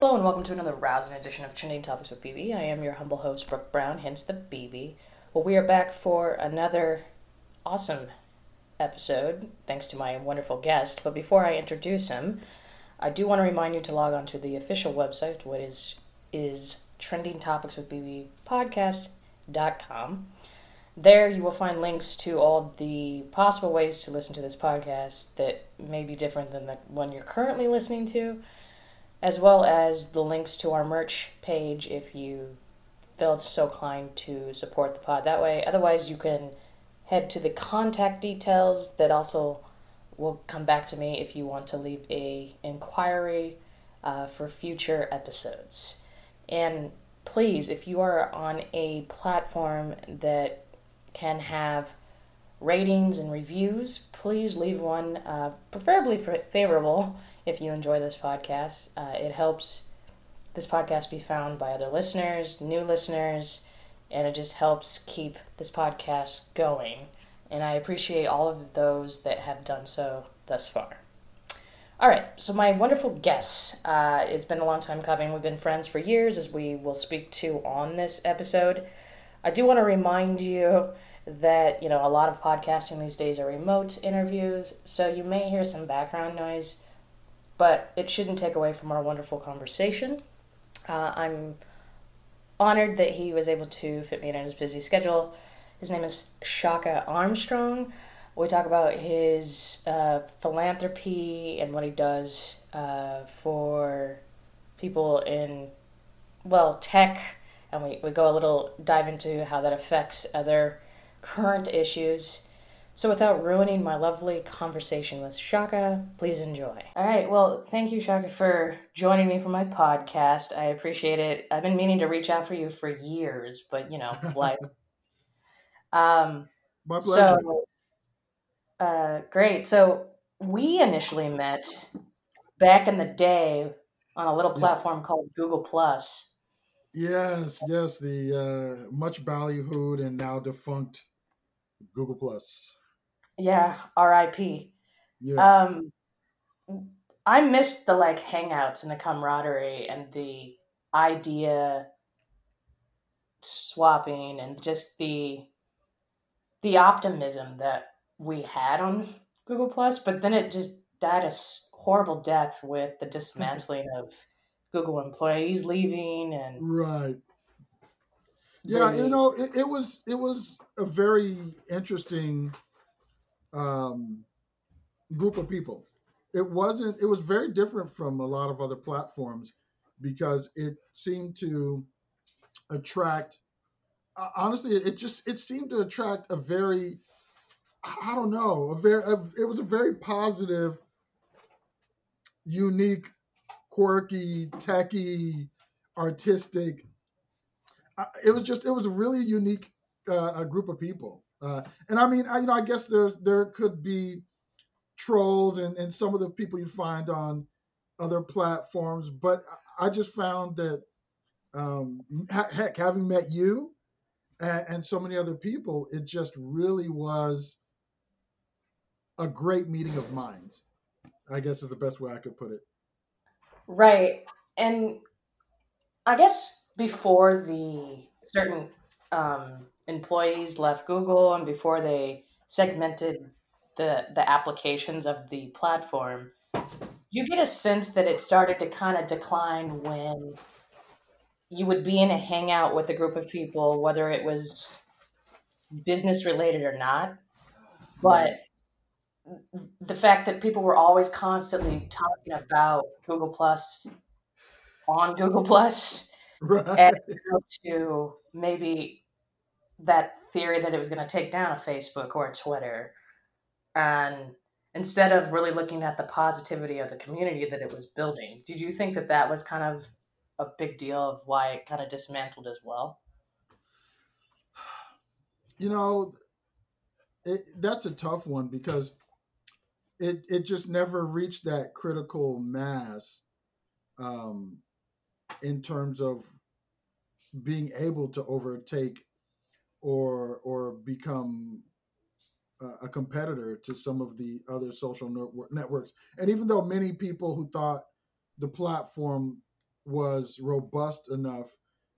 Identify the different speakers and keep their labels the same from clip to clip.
Speaker 1: Hello and welcome to another rousing edition of Trending Topics with BB. I am your humble host, Brooke Brown, hence the BB. Well, we are back for another awesome episode, thanks to my wonderful guest. But before I introduce him, I do want to remind you to log on to the official website, what is is Trending Topics with BB podcast.com. There you will find links to all the possible ways to listen to this podcast that may be different than the one you're currently listening to as well as the links to our merch page if you felt so kind to support the pod that way. Otherwise, you can head to the contact details that also will come back to me if you want to leave a inquiry uh, for future episodes. And please, if you are on a platform that can have ratings and reviews, please leave one, uh, preferably favorable if you enjoy this podcast. Uh, it helps this podcast be found by other listeners, new listeners, and it just helps keep this podcast going. And I appreciate all of those that have done so thus far. All right, so my wonderful guest, uh, it's been a long time coming. We've been friends for years, as we will speak to on this episode. I do want to remind you that, you know, a lot of podcasting these days are remote interviews, so you may hear some background noise but it shouldn't take away from our wonderful conversation. Uh, I'm honored that he was able to fit me in his busy schedule. His name is Shaka Armstrong. We talk about his uh, philanthropy and what he does uh, for people in, well, tech, and we, we go a little dive into how that affects other current issues. So, without ruining my lovely conversation with Shaka, please enjoy. All right. Well, thank you, Shaka, for joining me for my podcast. I appreciate it. I've been meaning to reach out for you for years, but you know, life. um,
Speaker 2: my pleasure.
Speaker 1: So, uh, great. So, we initially met back in the day on a little platform yeah. called Google Plus.
Speaker 2: Yes, yes, the uh, much ballyhooed and now defunct Google Plus.
Speaker 1: Yeah, R.I.P. Yeah. Um, I missed the like hangouts and the camaraderie and the idea swapping and just the the optimism that we had on Google Plus, but then it just died a horrible death with the dismantling of Google employees leaving and
Speaker 2: right. Yeah, you know, it, it was it was a very interesting um, group of people. It wasn't. It was very different from a lot of other platforms because it seemed to attract. Uh, honestly, it just it seemed to attract a very, I don't know, a very. A, it was a very positive, unique, quirky, techy, artistic. Uh, it was just. It was a really unique uh, a group of people uh, and I mean, I, you know, I guess there's there could be trolls and, and some of the people you find on other platforms, but I just found that um, heck, having met you and, and so many other people, it just really was a great meeting of minds. I guess is the best way I could put it.
Speaker 1: Right, and I guess before the certain um, employees left Google and before they segmented the the applications of the platform, you get a sense that it started to kind of decline when you would be in a hangout with a group of people, whether it was business related or not. But the fact that people were always constantly talking about Google Plus on Google Plus right. and to maybe that theory that it was going to take down a Facebook or a Twitter. And instead of really looking at the positivity of the community that it was building, did you think that that was kind of a big deal of why it kind of dismantled as well?
Speaker 2: You know, it, that's a tough one because it it just never reached that critical mass um, in terms of being able to overtake or or become a competitor to some of the other social networks. And even though many people who thought the platform was robust enough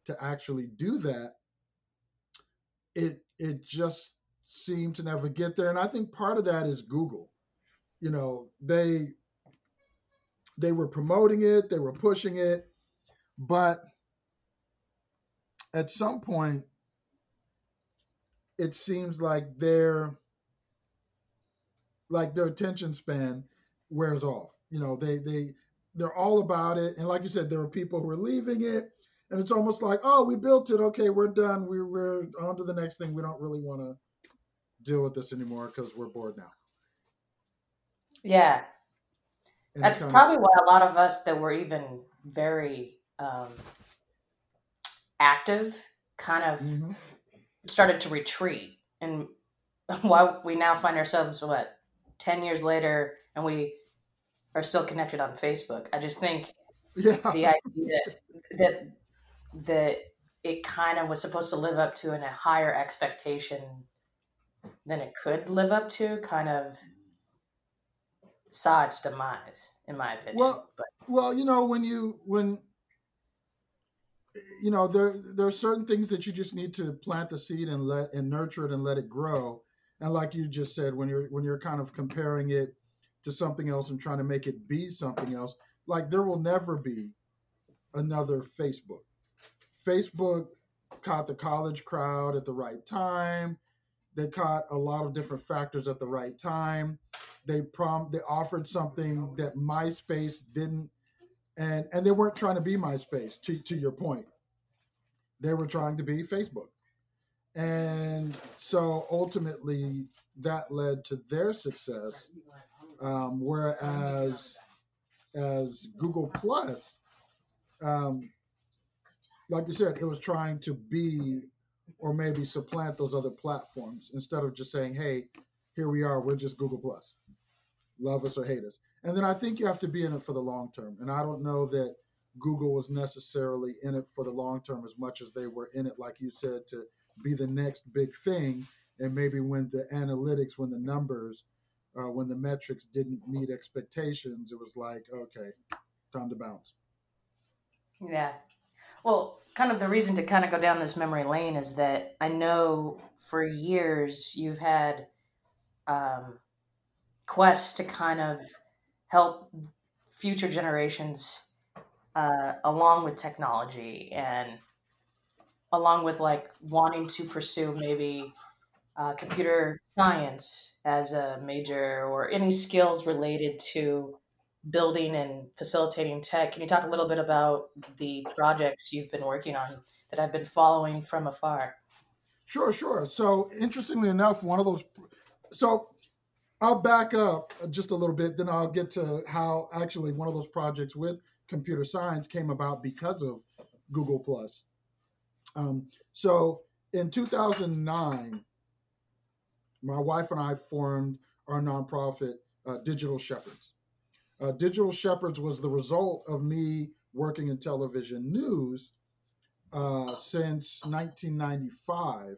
Speaker 2: to actually do that, it it just seemed to never get there. And I think part of that is Google. You know, they they were promoting it, they were pushing it, but at some point it seems like their like their attention span wears off. You know, they they they're all about it. And like you said, there are people who are leaving it. And it's almost like, oh, we built it. Okay, we're done. We're, we're on to the next thing. We don't really want to deal with this anymore because we're bored now.
Speaker 1: Yeah. And That's probably of, why a lot of us that were even very um, active kind of mm-hmm. Started to retreat. And why we now find ourselves, what, 10 years later, and we are still connected on Facebook. I just think yeah. the idea that that it kind of was supposed to live up to in a higher expectation than it could live up to kind of saw its demise in my opinion
Speaker 2: well but. well you know when you when you know there there are certain things that you just need to plant the seed and let and nurture it and let it grow and like you just said when you're when you're kind of comparing it to something else and trying to make it be something else. Like there will never be another Facebook. Facebook caught the college crowd at the right time. They caught a lot of different factors at the right time. They prom they offered something that MySpace didn't and and they weren't trying to be MySpace to to your point. They were trying to be Facebook. And so ultimately that led to their success um, whereas as Google Plus, um, like you said, it was trying to be or maybe supplant those other platforms instead of just saying, "Hey, here we are. We're just Google Plus. Love us or hate us." And then I think you have to be in it for the long term. And I don't know that Google was necessarily in it for the long term as much as they were in it, like you said, to be the next big thing. And maybe when the analytics, when the numbers uh, when the metrics didn't meet expectations, it was like, okay, time to bounce.
Speaker 1: Yeah. Well, kind of the reason to kind of go down this memory lane is that I know for years you've had um, quests to kind of help future generations uh, along with technology and along with like wanting to pursue maybe uh, computer science as a major or any skills related to building and facilitating tech. Can you talk a little bit about the projects you've been working on that I've been following from afar?
Speaker 2: Sure, sure. So, interestingly enough, one of those, so I'll back up just a little bit, then I'll get to how actually one of those projects with computer science came about because of Google Plus. Um, so, in 2009, my wife and I formed our nonprofit, uh, Digital Shepherds. Uh, Digital Shepherds was the result of me working in television news uh, since 1995.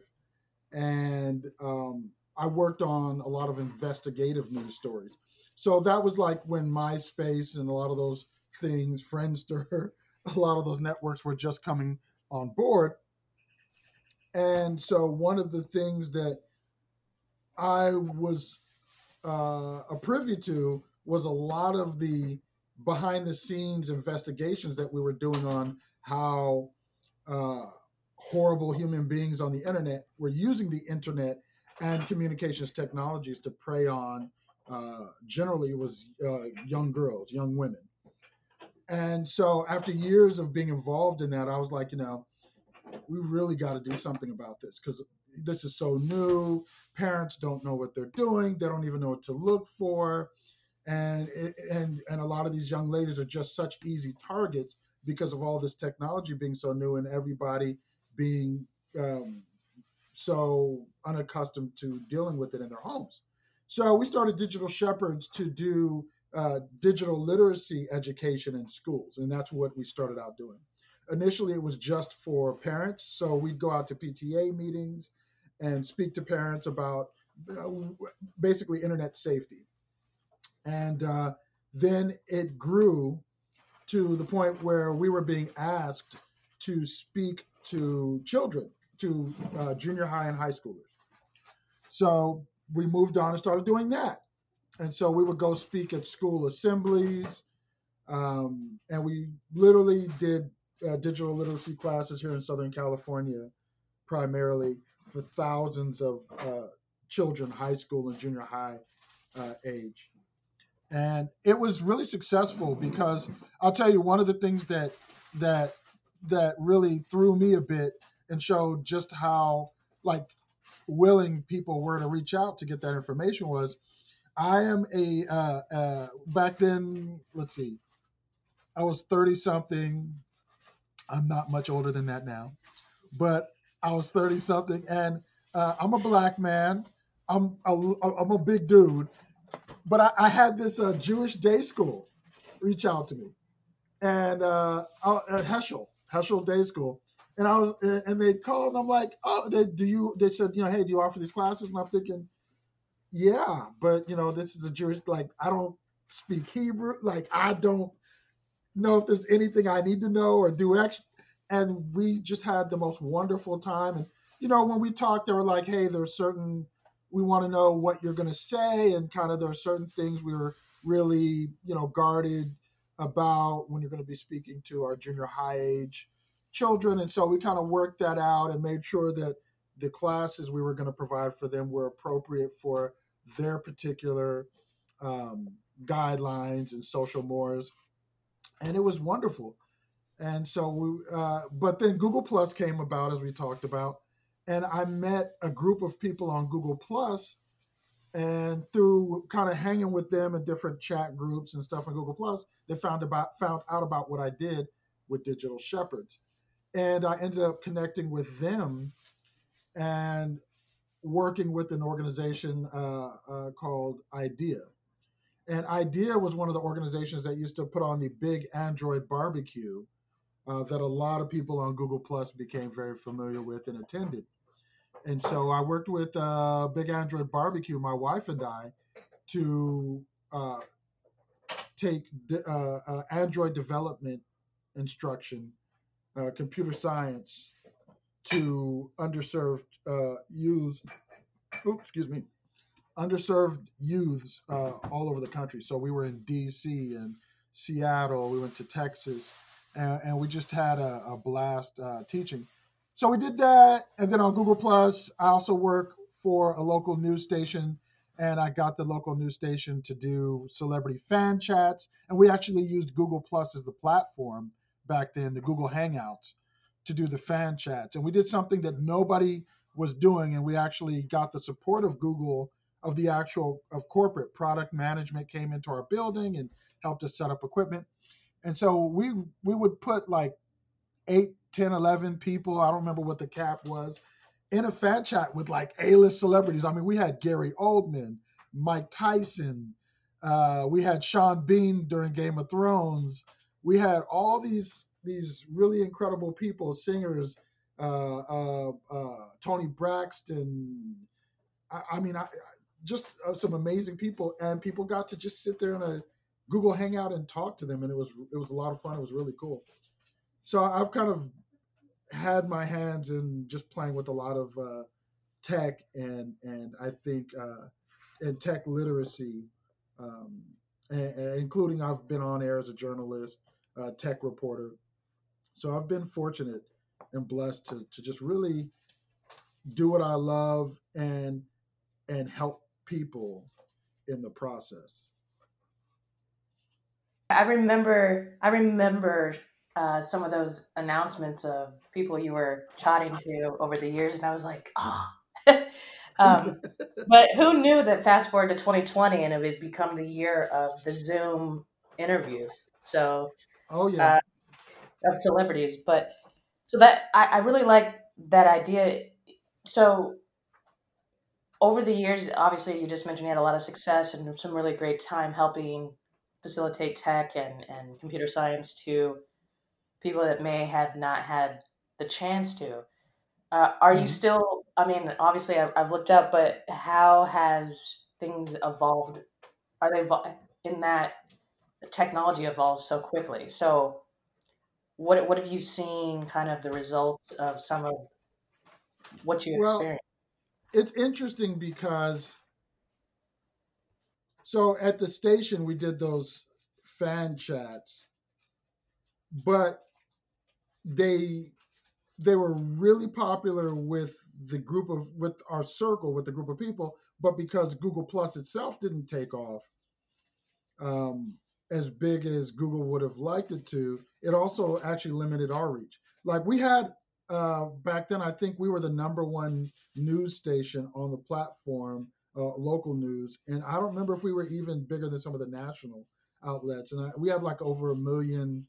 Speaker 2: And um, I worked on a lot of investigative news stories. So that was like when MySpace and a lot of those things, Friendster, a lot of those networks were just coming on board. And so one of the things that I was uh, a privy to was a lot of the behind the scenes investigations that we were doing on how uh, horrible human beings on the internet were using the internet and communications technologies to prey on uh, generally it was uh, young girls young women and so after years of being involved in that i was like you know we really got to do something about this because this is so new. Parents don't know what they're doing. They don't even know what to look for. And and and a lot of these young ladies are just such easy targets because of all this technology being so new and everybody being um, so unaccustomed to dealing with it in their homes. So we started Digital Shepherds to do uh, digital literacy education in schools, and that's what we started out doing. Initially, it was just for parents, so we'd go out to PTA meetings and speak to parents about uh, basically internet safety. And uh, then it grew to the point where we were being asked to speak to children, to uh, junior high and high schoolers. So we moved on and started doing that. And so we would go speak at school assemblies. Um, and we literally did uh, digital literacy classes here in Southern California, primarily for thousands of uh, children, high school and junior high uh, age. And it was really successful because I'll tell you one of the things that that that really threw me a bit and showed just how like willing people were to reach out to get that information was I am a uh, uh, back then. Let's see, I was thirty something. I'm not much older than that now, but I was thirty something, and uh, I'm a black man. I'm a, I'm a big dude, but I, I had this uh, Jewish day school reach out to me, and uh, at Heschel Heschel Day School, and I was uh, and they called, and I'm like, oh, they, do you? They said, you know, hey, do you offer these classes? And I'm thinking, yeah, but you know, this is a Jewish. Like, I don't speak Hebrew. Like, I don't know if there's anything I need to know or do extra. And we just had the most wonderful time. And you know, when we talked, they were like, hey, there's certain we want to know what you're going to say, and kind of there are certain things we were really, you know, guarded about when you're going to be speaking to our junior high age children. And so we kind of worked that out and made sure that the classes we were going to provide for them were appropriate for their particular um, guidelines and social mores. And it was wonderful. And so we, uh, but then Google Plus came about, as we talked about. And I met a group of people on Google Plus and through kind of hanging with them in different chat groups and stuff on Google Plus, they found about found out about what I did with Digital Shepherds, and I ended up connecting with them and working with an organization uh, uh, called IDEA. And IDEA was one of the organizations that used to put on the big Android barbecue uh, that a lot of people on Google Plus became very familiar with and attended and so I worked with uh, Big Android Barbecue, my wife and I, to uh, take uh, uh, Android development instruction, uh, computer science to underserved uh, youth. Oops, excuse me, underserved youths all over the country. So we were in D.C. and Seattle. We went to Texas, and, and we just had a, a blast teaching so we did that, and then on Google Plus, I also work for a local news station, and I got the local news station to do celebrity fan chats, and we actually used Google Plus as the platform back then, the Google Hangouts, to do the fan chats, and we did something that nobody was doing, and we actually got the support of Google of the actual of corporate product management came into our building and helped us set up equipment, and so we we would put like eight 10, 11 people. I don't remember what the cap was in a fan chat with like A-list celebrities. I mean, we had Gary Oldman, Mike Tyson, uh, we had Sean Bean during Game of Thrones. We had all these these really incredible people, singers, uh, uh, uh Toni Braxton. I, I mean, I, just uh, some amazing people, and people got to just sit there in a Google Hangout and talk to them, and it was it was a lot of fun. It was really cool. So I've kind of had my hands in just playing with a lot of uh, tech and and I think uh, and tech literacy, um, including I've been on air as a journalist, uh, tech reporter. So I've been fortunate and blessed to to just really do what I love and and help people in the process.
Speaker 1: I remember I remember uh, some of those announcements of people you were chatting to over the years, and I was like, oh. um, but who knew that fast forward to 2020 and it would become the year of the Zoom interviews? So,
Speaker 2: oh yeah,
Speaker 1: uh, of celebrities. But so that I, I really like that idea. So over the years, obviously, you just mentioned you had a lot of success and some really great time helping facilitate tech and, and computer science to people that may have not had the chance to. Uh, are mm-hmm. you still? I mean, obviously, I've, I've, looked up, but how has things evolved? Are they in that technology evolves so quickly. So, what what have you seen? Kind of the results of some of what you well, experienced.
Speaker 2: It's interesting because so at the station we did those fan chats, but they they were really popular with the group of with our circle with the group of people but because google plus itself didn't take off um, as big as google would have liked it to it also actually limited our reach. Like we had uh, back then i think we were the number one news station on the platform uh, local news and i don't remember if we were even bigger than some of the national outlets and I, we had like over a million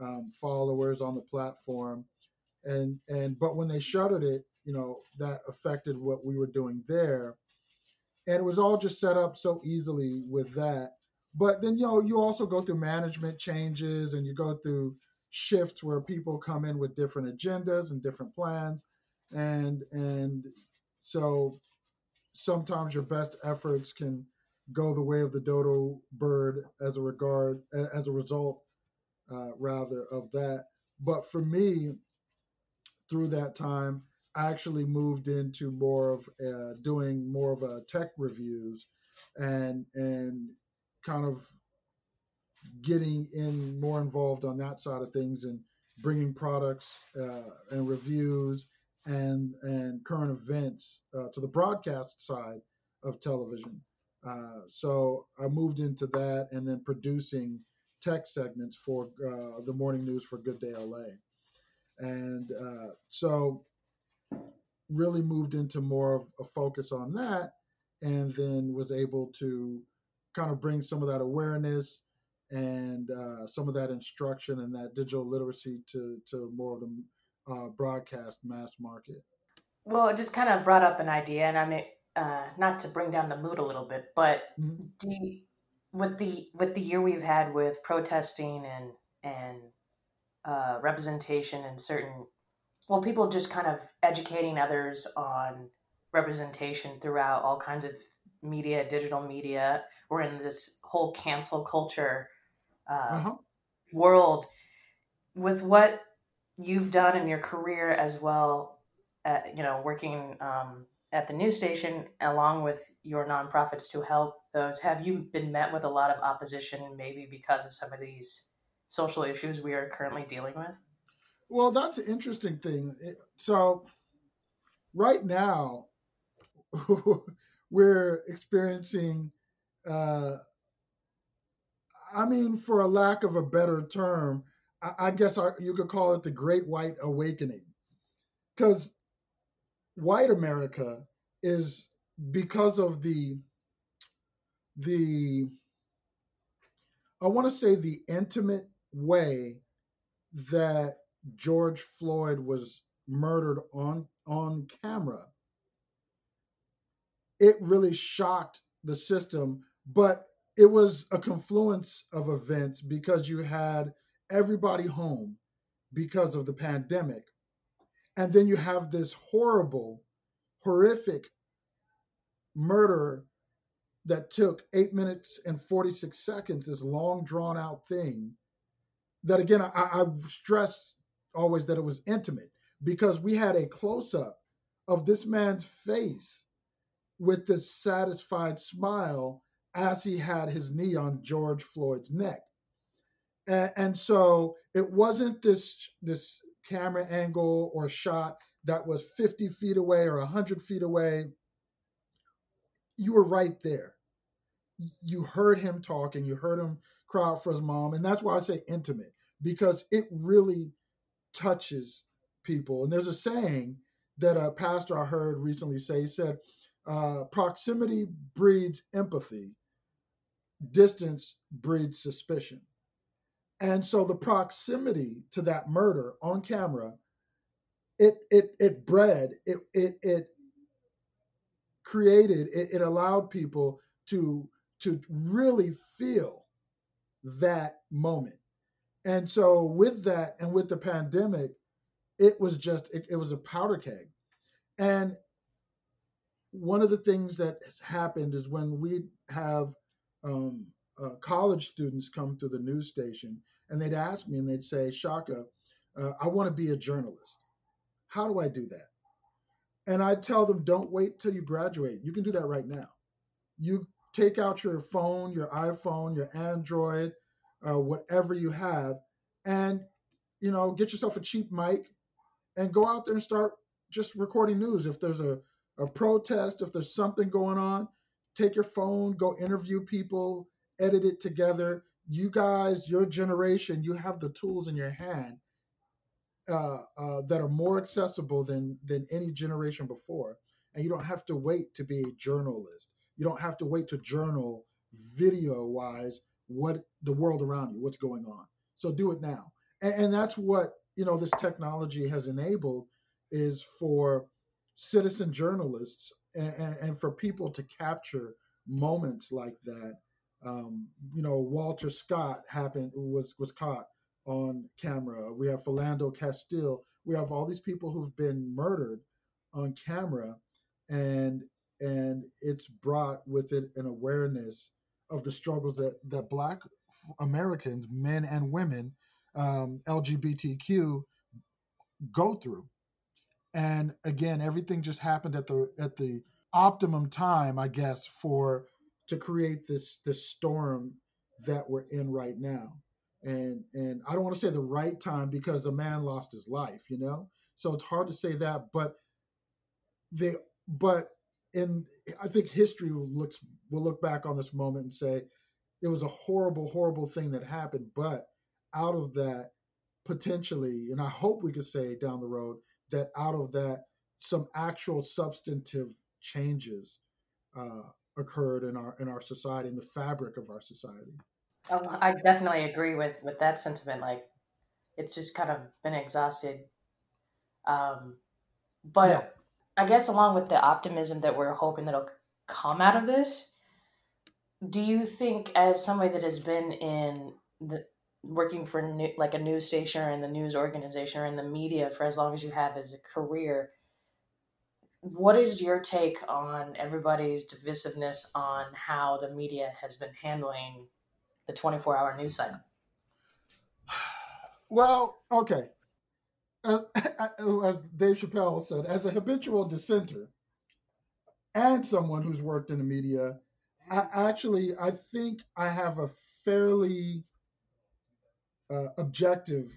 Speaker 2: um, followers on the platform and and but when they shuttered it you know that affected what we were doing there. And it was all just set up so easily with that. But then you know you also go through management changes and you go through shifts where people come in with different agendas and different plans. And and so sometimes your best efforts can go the way of the dodo bird as a regard as a result uh, rather of that. But for me through that time, Actually moved into more of uh, doing more of a tech reviews and and kind of getting in more involved on that side of things and bringing products uh, and reviews and and current events uh, to the broadcast side of television. Uh, so I moved into that and then producing tech segments for uh, the morning news for Good Day LA and uh, so really moved into more of a focus on that and then was able to kind of bring some of that awareness and uh, some of that instruction and that digital literacy to, to more of the uh, broadcast mass market
Speaker 1: well it just kind of brought up an idea and i mean uh, not to bring down the mood a little bit but mm-hmm. do you, with the with the year we've had with protesting and and uh, representation in certain well people just kind of educating others on representation throughout all kinds of media digital media we're in this whole cancel culture uh, uh-huh. world with what you've done in your career as well uh, you know working um, at the news station along with your nonprofits to help those have you been met with a lot of opposition maybe because of some of these social issues we are currently dealing with?
Speaker 2: Well, that's an interesting thing. So, right now, we're experiencing, uh, I mean, for a lack of a better term, I, guess you could call it the Great White Awakening. Because white America is because of the the I want to say the intimate way that George Floyd was murdered on on camera, it really shocked the system. But it was a confluence of events because you had everybody home because of the pandemic. And then you have this horrible, horrific murder that took eight minutes and 46 seconds, this long drawn out thing that again, I, I stress always that it was intimate because we had a close up of this man's face with this satisfied smile as he had his knee on George Floyd's neck. And, and, so it wasn't this this camera angle or shot that was 50 feet away or 100 feet away. You were right there. You heard him talking, you heard him cry out for his mom. And that's why I say intimate because it really touches people. And there's a saying that a pastor I heard recently say, he said, uh, proximity breeds empathy, distance breeds suspicion. And so the proximity to that murder on camera, it it it bred, it it it created, it, it allowed people to to really feel that moment and so with that and with the pandemic, it was just it, it was a powder keg. And one of the things that has happened is when we have um, uh, college students come to the news station and they'd ask me and they'd say, Shaka, uh, I want to be a journalist. How do I do that? And I tell them, don't wait till you graduate. You can do that right now. You take out your phone, your iPhone, your Android, uh, whatever you have, and you know, get yourself a cheap mic and go out there and start just recording news. If there's a, a protest, if there's something going on, take your phone, go interview people, edit it together. You guys, your generation, you have the tools in your hand uh, uh, that are more accessible than than any generation before, and you don't have to wait to be a journalist. You don't have to wait to journal video wise what the world around you, what's going on. So do it now, and, and that's what you know this technology has enabled is for citizen journalists and, and for people to capture moments like that. Um, you know, Walter Scott happened was was caught on camera. We have Philando Castile. We have all these people who've been murdered on camera, and and it's brought with it an awareness of the struggles that that Black Americans, men and women, um, LGBTQ, go through. And again, everything just happened at the at the optimum time, I guess, for to create this this storm that we're in right now and and I don't want to say the right time because a man lost his life, you know. So it's hard to say that, but they but in I think history looks will look back on this moment and say it was a horrible, horrible thing that happened, but out of that potentially, and I hope we could say down the road that out of that some actual substantive changes uh, occurred in our in our society in the fabric of our society.
Speaker 1: Oh, I definitely agree with with that sentiment. Like, it's just kind of been exhausted. Um, but yeah. I guess along with the optimism that we're hoping that'll come out of this, do you think, as somebody that has been in the working for new, like a news station or in the news organization or in the media for as long as you have as a career, what is your take on everybody's divisiveness on how the media has been handling the 24 hour news cycle?
Speaker 2: Well, okay. As, as Dave Chappelle said, as a habitual dissenter and someone who's worked in the media, I actually I think I have a fairly uh, objective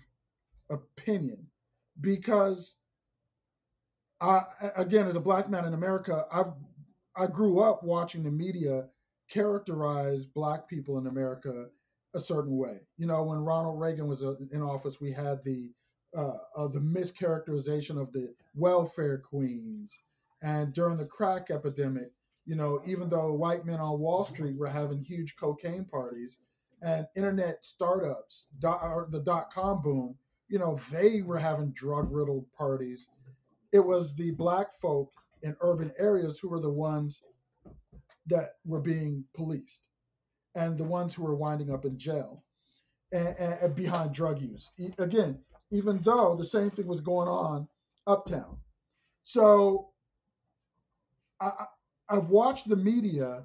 Speaker 2: opinion because I, again, as a black man in America, I've I grew up watching the media characterize black people in America a certain way. You know, when Ronald Reagan was uh, in office, we had the uh, the mischaracterization of the welfare queens, and during the crack epidemic, you know, even though white men on Wall Street were having huge cocaine parties, and internet startups, dot, the dot com boom, you know, they were having drug riddled parties. It was the black folk in urban areas who were the ones that were being policed and the ones who were winding up in jail and, and behind drug use. Again, even though the same thing was going on uptown. So I, I've watched the media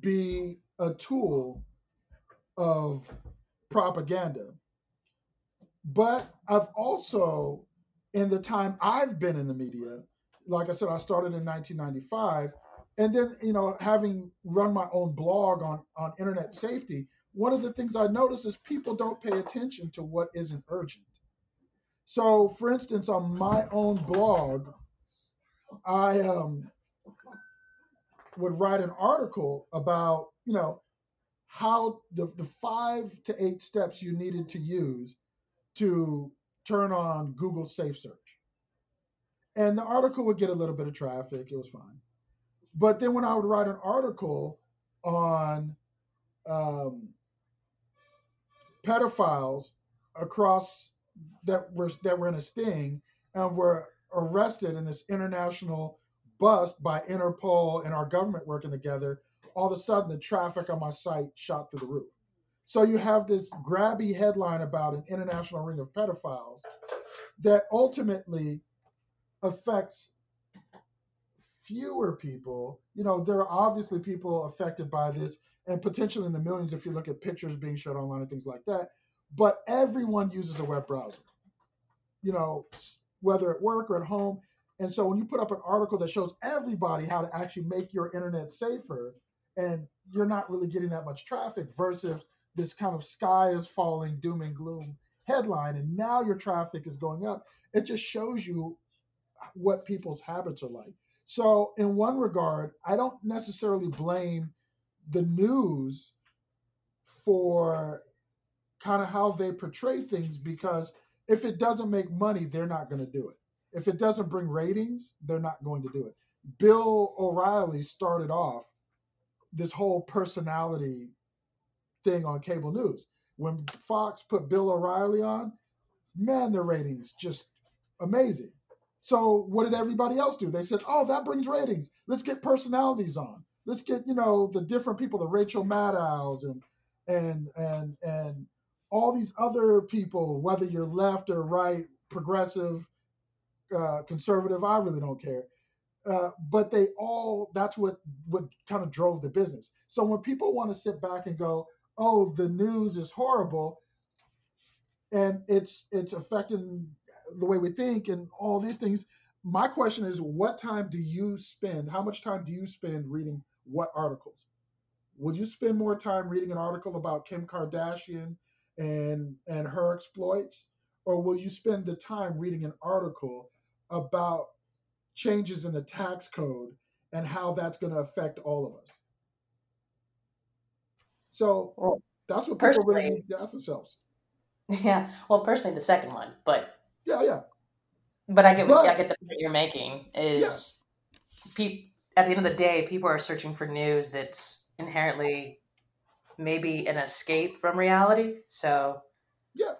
Speaker 2: be a tool of propaganda. But I've also, in the time I've been in the media, like I said, I started in 1995 and then you know having run my own blog on on internet safety one of the things i notice is people don't pay attention to what isn't urgent so for instance on my own blog i um, would write an article about you know how the, the five to eight steps you needed to use to turn on google safe search. And the article would get a little bit of traffic. It was fine. But then when I would write an article on um, pedophiles across that were that were in a sting and were arrested in this international bust by Interpol and our government working together, all of a sudden the traffic on my site shot through the roof. So you have this grabby headline about an international ring of pedophiles that ultimately affects fewer people. You know, there are obviously people affected by this and potentially in the millions if you look at pictures being shared online and things like that. But everyone uses a web browser, you know, whether at work or at home. And so when you put up an article that shows everybody how to actually make your internet safer, and you're not really getting that much traffic versus this kind of sky is falling, doom and gloom headline, and now your traffic is going up, it just shows you what people's habits are like. So, in one regard, I don't necessarily blame the news for kind of how they portray things because if it doesn't make money, they're not going to do it. If it doesn't bring ratings, they're not going to do it. Bill O'Reilly started off this whole personality thing on cable news. When Fox put Bill O'Reilly on, man, the ratings just amazing. So what did everybody else do? They said, "Oh, that brings ratings. Let's get personalities on. Let's get you know the different people, the Rachel Maddows and and and and all these other people, whether you're left or right, progressive, uh, conservative. I really don't care. Uh, but they all that's what what kind of drove the business. So when people want to sit back and go, "Oh, the news is horrible," and it's it's affecting the way we think and all these things. My question is, what time do you spend? How much time do you spend reading what articles? Will you spend more time reading an article about Kim Kardashian and and her exploits, or will you spend the time reading an article about changes in the tax code and how that's going to affect all of us. So well, that's what people really need to ask themselves.
Speaker 1: Yeah. Well, personally, the second one, but
Speaker 2: yeah, yeah.
Speaker 1: But I get what but, I get the point you're making is yeah. pe- at the end of the day, people are searching for news that's inherently maybe an escape from reality. So
Speaker 2: yeah,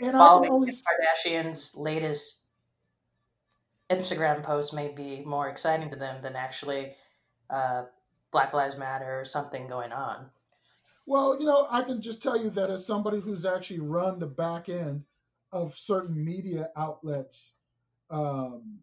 Speaker 1: and following only... Kardashian's latest Instagram post may be more exciting to them than actually uh, Black Lives Matter or something going on.
Speaker 2: Well, you know, I can just tell you that as somebody who's actually run the back end of certain media outlets, um,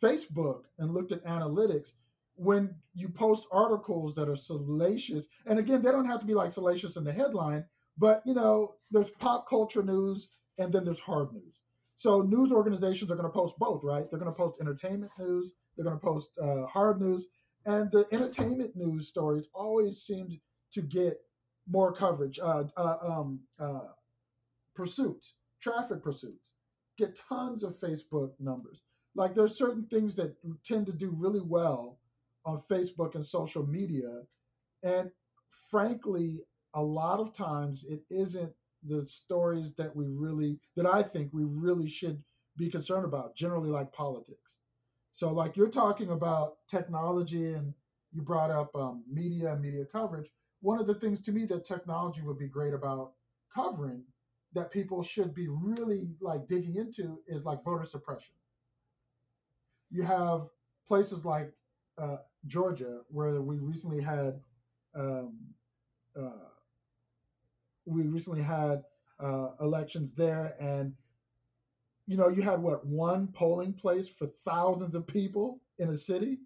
Speaker 2: Facebook, and looked at analytics, when you post articles that are salacious, and again, they don't have to be like salacious in the headline, but you know, there's pop culture news and then there's hard news. So news organizations are going to post both, right? They're going to post entertainment news, they're going to post uh, hard news, and the entertainment news stories always seem to get more coverage. Uh, uh, um, uh, pursuits, traffic pursuits, get tons of Facebook numbers. Like there's certain things that tend to do really well on Facebook and social media, and frankly, a lot of times it isn't the stories that we really that I think we really should be concerned about, generally like politics. So like you're talking about technology and you brought up um, media and media coverage. One of the things to me that technology would be great about covering that people should be really like digging into is like voter suppression. You have places like uh, Georgia where we recently had um, uh, we recently had uh, elections there, and you know, you had what one polling place for thousands of people in a city.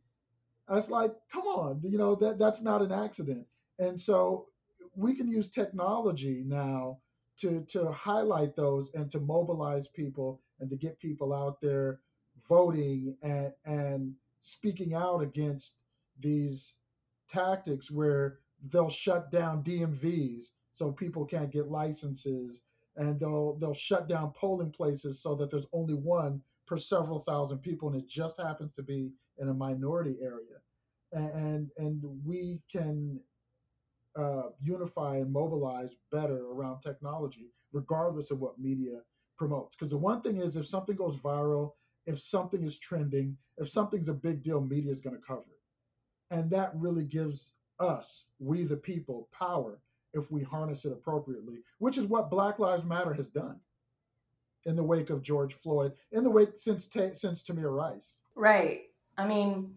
Speaker 2: That's like, come on, you know that that's not an accident. And so we can use technology now to to highlight those and to mobilize people and to get people out there voting and and speaking out against these tactics where they'll shut down DMVs so people can't get licenses and they'll they'll shut down polling places so that there's only one per several thousand people and it just happens to be in a minority area. And and we can uh, unify and mobilize better around technology regardless of what media promotes. Because the one thing is if something goes viral if something is trending if something's a big deal media is going to cover it and that really gives us we the people power if we harness it appropriately, which is what Black Lives Matter has done in the wake of George Floyd, in the wake since since Tamir Rice.
Speaker 1: Right. I mean,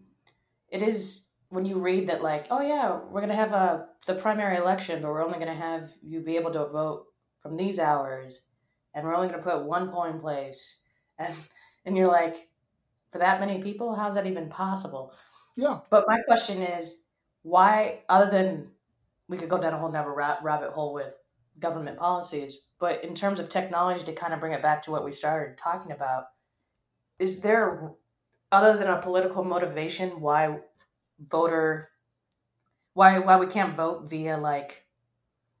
Speaker 1: it is when you read that, like, oh yeah, we're gonna have a the primary election, but we're only gonna have you be able to vote from these hours, and we're only gonna put one polling place, and and you're like, for that many people, how's that even possible?
Speaker 2: Yeah.
Speaker 1: But my question is, why, other than we could go down a whole nother rabbit hole with government policies. But in terms of technology, to kind of bring it back to what we started talking about, is there, other than a political motivation, why voter, why why we can't vote via like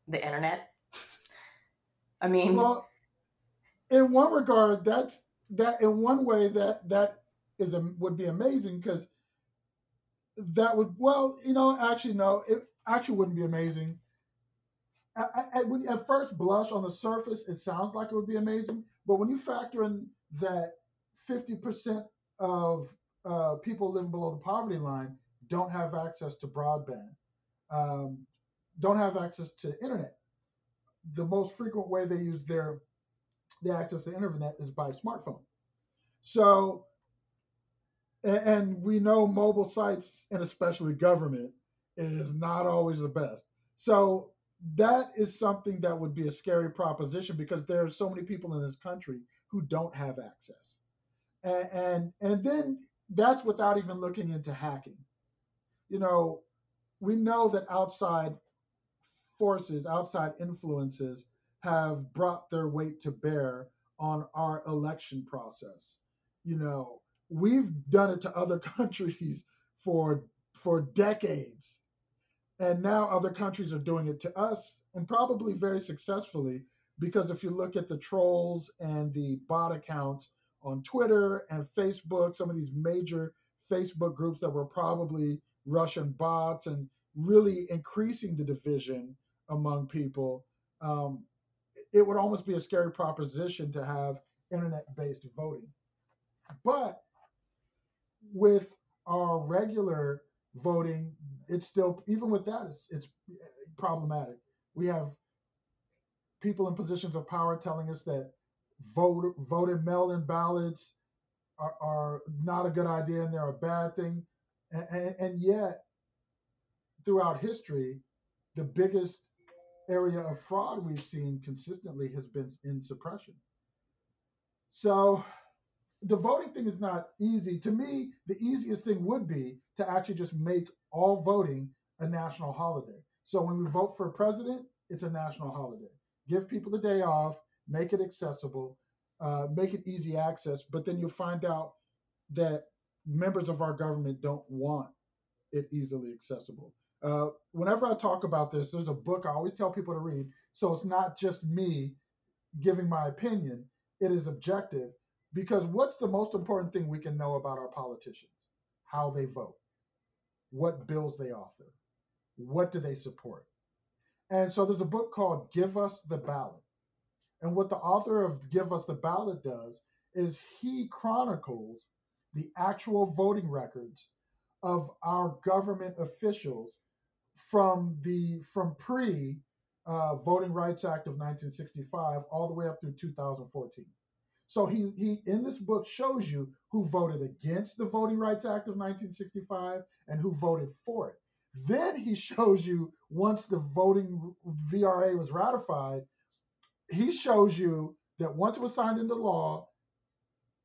Speaker 1: the internet? I mean,
Speaker 2: well, in one regard, that's that in one way that that is a, would be amazing because that would well, you know, actually no, it actually wouldn't be amazing. At, at, at first blush on the surface, it sounds like it would be amazing, but when you factor in that fifty percent of uh, people living below the poverty line don't have access to broadband, um, don't have access to internet. The most frequent way they use their the access to internet is by smartphone. So, and, we know mobile sites and especially government is not always the best. So that is something that would be a scary proposition because there are so many people in this country who don't have access. And, and and then that's without even looking into hacking. You know, we know that outside forces, outside influences have brought their weight to bear on our election process. You know, we've done it to other countries for for decades. And now other countries are doing it to us and probably very successfully because if you look at the trolls and the bot accounts on Twitter and Facebook, some of these major Facebook groups that were probably Russian bots and really increasing the division among people. Um, it would almost be a scary proposition to have internet based voting. But with our regular voting, it's still, even with that, it's, it's problematic. We have people in positions of power telling us that vote, voted mail in ballots are, are, not a good idea and they're a bad thing. And, and, and yet, throughout history, the biggest area of fraud we've seen consistently has been in suppression. So the voting thing is not easy. To me, the easiest thing would be to actually just make all voting a national holiday. So when we vote for a president, it's a national holiday. Give people the day off, make it accessible, uh, make it easy access. But then you'll find out that members of our government don't want it easily accessible. Uh, whenever I talk about this, there's a book I always tell people to read. So it's not just me giving my opinion, it is objective. Because what's the most important thing we can know about our politicians? How they vote, what bills they author, what do they support. And so there's a book called Give Us the Ballot. And what the author of Give Us the Ballot does is he chronicles the actual voting records of our government officials from the from pre uh, Voting Rights Act of 1965 all the way up through 2014. So he he in this book shows you who voted against the Voting Rights Act of 1965 and who voted for it. Then he shows you once the voting VRA was ratified, he shows you that once it was signed into law,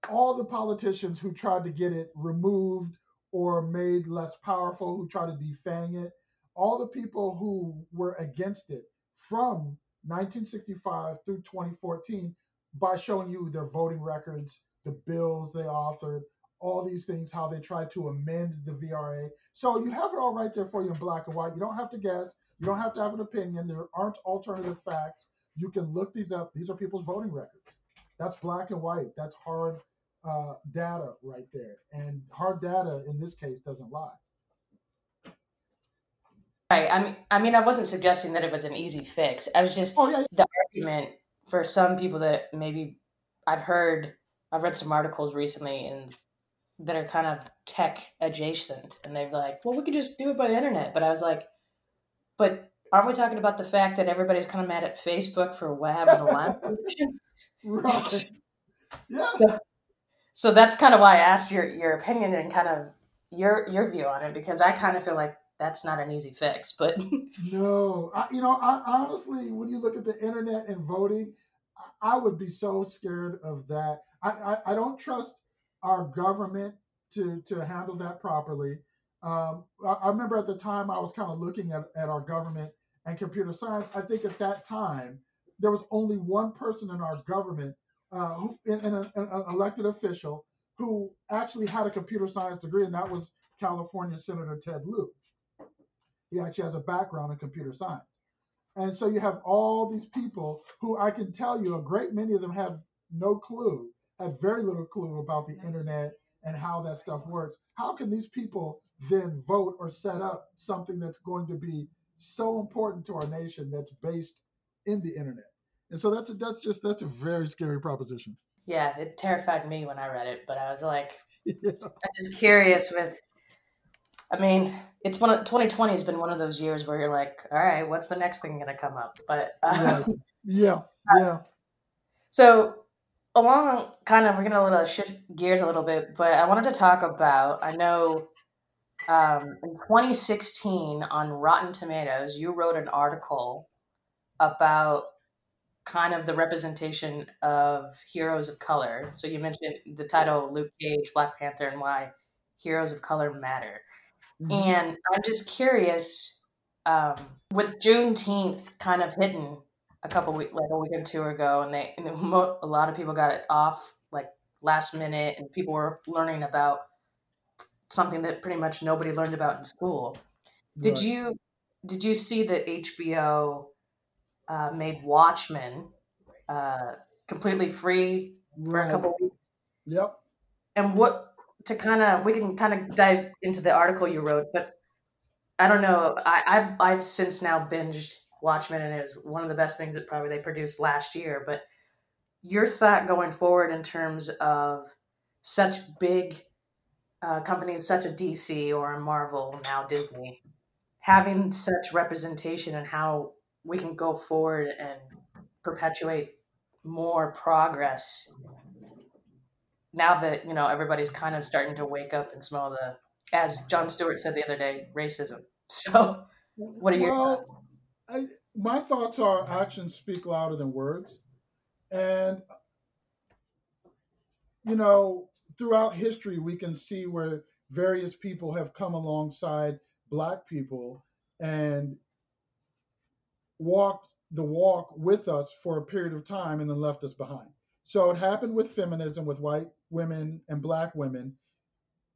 Speaker 2: all the politicians who tried to get it removed or made less powerful, who tried to defang it, all the people who were against it from 1965 through 2014 by showing you their voting records, the bills they authored, all these things, how they tried to amend the VRA. So you have it all right there for you in black and white. You don't have to guess. You don't have to have an opinion. There aren't alternative facts. You can look these up. These are people's voting records. That's black and white. That's hard uh, data right there. And hard data in this case doesn't lie.
Speaker 1: Right. I mean, I mean, I wasn't suggesting that it was an easy fix. I was just oh, yeah, yeah. the argument for some people that maybe I've heard. I've read some articles recently and that are kind of tech adjacent, and they're like, "Well, we could just do it by the internet." But I was like, "But aren't we talking about the fact that everybody's kind of mad at Facebook for what happened to last right. Yeah. So, so that's kind of why I asked your your opinion and kind of your your view on it because I kind of feel like that's not an easy fix. But
Speaker 2: no, I, you know, I, honestly, when you look at the internet and voting, I, would be so scared of that. I, I, don't trust our government to to handle that properly. Um, I, remember at the time I was kind of looking at, at our government and computer science, I think at that time there was only one person in our government, uh, who, in, in an elected official, who actually had a computer science degree, and that was California Senator Ted Lieu. He actually has a background in computer science. And so you have all these people who I can tell you, a great many of them have no clue, have very little clue about the internet and how that stuff works. How can these people then vote or set up something that's going to be so important to our nation that's based in the internet? And so that's a, that's just that's a very scary proposition.
Speaker 1: Yeah, it terrified me when I read it, but I was like, yeah. I'm just curious with I mean, it's one of 2020 has been one of those years where you're like, all right, what's the next thing going to come up? But
Speaker 2: uh, yeah, yeah.
Speaker 1: So along, kind of, we're going to little shift gears a little bit, but I wanted to talk about. I know um, in 2016 on Rotten Tomatoes, you wrote an article about kind of the representation of heroes of color. So you mentioned the title Luke Cage, Black Panther, and why heroes of color matter. Mm-hmm. And I'm just curious, um, with Juneteenth kind of hitting a couple weeks, like a week or two ago, and they and a lot of people got it off like last minute, and people were learning about something that pretty much nobody learned about in school. Did right. you did you see that HBO uh, made Watchmen uh, completely free for a couple weeks?
Speaker 2: Yep.
Speaker 1: And what to kind of we can kind of dive into the article you wrote, but I don't know. I, I've I've since now binged Watchmen, and it was one of the best things that probably they produced last year. But your thought going forward in terms of such big uh, companies, such a DC or a Marvel now Disney, having such representation and how we can go forward and perpetuate more progress now that you know everybody's kind of starting to wake up and smell the as Jon Stewart said the other day racism. So what are your well, thoughts?
Speaker 2: I, my thoughts are actions speak louder than words. And you know throughout history we can see where various people have come alongside black people and walked the walk with us for a period of time and then left us behind. So it happened with feminism with white women and black women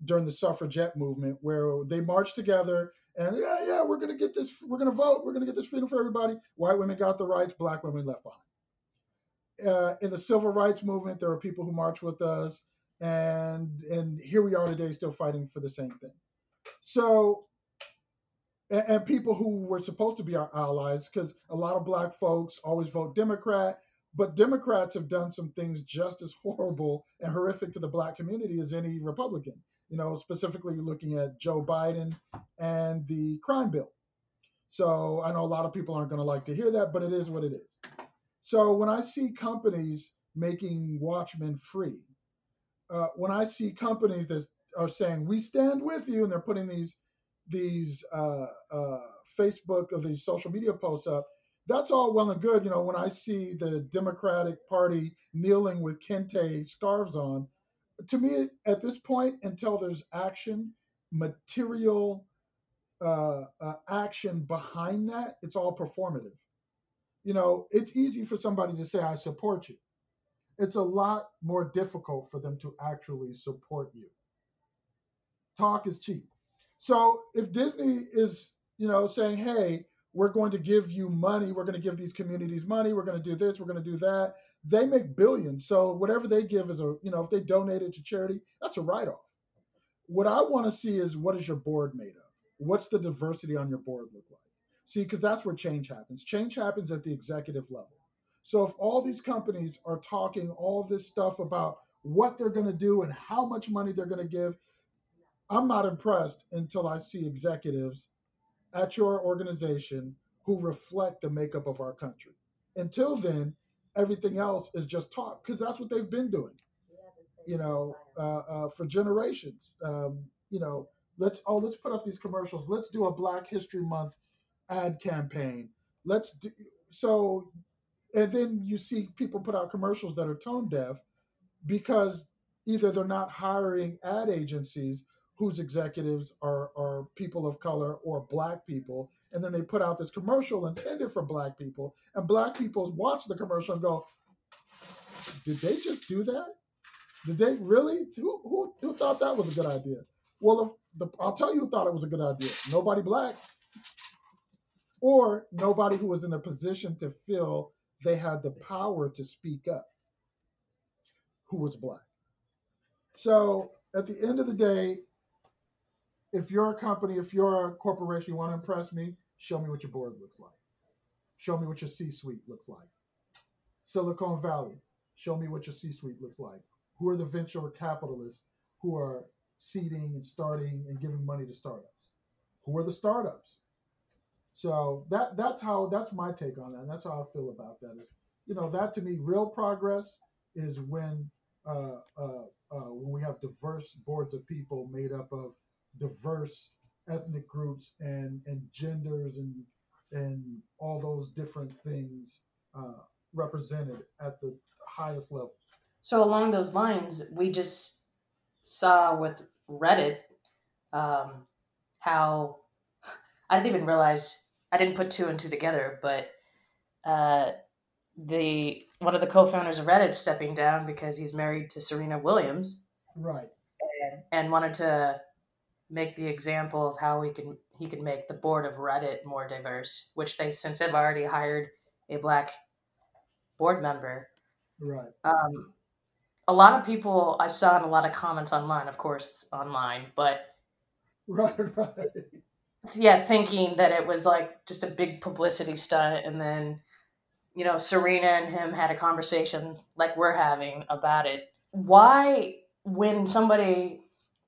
Speaker 2: during the suffragette movement where they marched together and yeah yeah we're going to get this we're going to vote we're going to get this freedom for everybody. White women got the rights black women left behind. Uh, in the civil rights movement there were people who marched with us and and here we are today still fighting for the same thing. So and, and people who were supposed to be our allies because a lot of black folks always vote democrat but Democrats have done some things just as horrible and horrific to the black community as any Republican. You know, specifically looking at Joe Biden and the crime bill. So I know a lot of people aren't going to like to hear that, but it is what it is. So when I see companies making Watchmen free, uh, when I see companies that are saying we stand with you, and they're putting these these uh, uh, Facebook or these social media posts up, that's all well and good. You know, when I see the Democratic Party kneeling with kente scarves on, to me, at this point, until there's action, material uh, uh, action behind that, it's all performative. You know, it's easy for somebody to say, I support you. It's a lot more difficult for them to actually support you. Talk is cheap. So if Disney is, you know, saying, hey, we're going to give you money. We're going to give these communities money. We're going to do this. We're going to do that. They make billions. So whatever they give is a, you know, if they donate it to charity, that's a write off. What I want to see is what is your board made of? What's the diversity on your board look like? See, because that's where change happens. Change happens at the executive level. So if all these companies are talking all this stuff about what they're going to do and how much money they're going to give, I'm not impressed until I see executives at your organization who reflect the makeup of our country. Until then, everything else is just talk because that's what they've been doing. You know, uh, uh, for generations. Um, you know, let's oh let's put up these commercials. Let's do a Black History Month ad campaign. Let's do so, and then you see people put out commercials that are tone deaf because either they're not hiring ad agencies whose executives are, are people of color or black people and then they put out this commercial intended for black people, and black people watch the commercial and go, "Did they just do that? Did they really? Who who, who thought that was a good idea?" Well, the, I'll tell you who thought it was a good idea. Nobody black, or nobody who was in a position to feel they had the power to speak up, who was black. So at the end of the day, if you're a company, if you're a corporation, you want to impress me, show me what your board looks like. Show me what your C suite looks like. Silicon Valley, show me what your C suite looks like. Who are the venture capitalists who are seeding and starting and giving money to startups? Who are the startups? So that that's how that's my take on that. And that's how I feel about that. Is you know that to me, real progress is when uh, uh, uh, when we have diverse boards of people made up of diverse ethnic groups and and genders and and all those different things uh, represented at the highest level.
Speaker 1: So along those lines, we just saw with Reddit um, how I didn't even realize I didn't put two and two together, but uh, the one of the co-founders of Reddit stepping down because he's married to Serena Williams,
Speaker 2: right?
Speaker 1: And, and wanted to make the example of how he can he can make the board of Reddit more diverse, which they since have already hired a black board member.
Speaker 2: Right.
Speaker 1: Um, a lot of people I saw in a lot of comments online, of course, it's online, but
Speaker 2: right, right.
Speaker 1: Yeah, thinking that it was like just a big publicity stunt, and then you know Serena and him had a conversation like we're having about it. Why, when somebody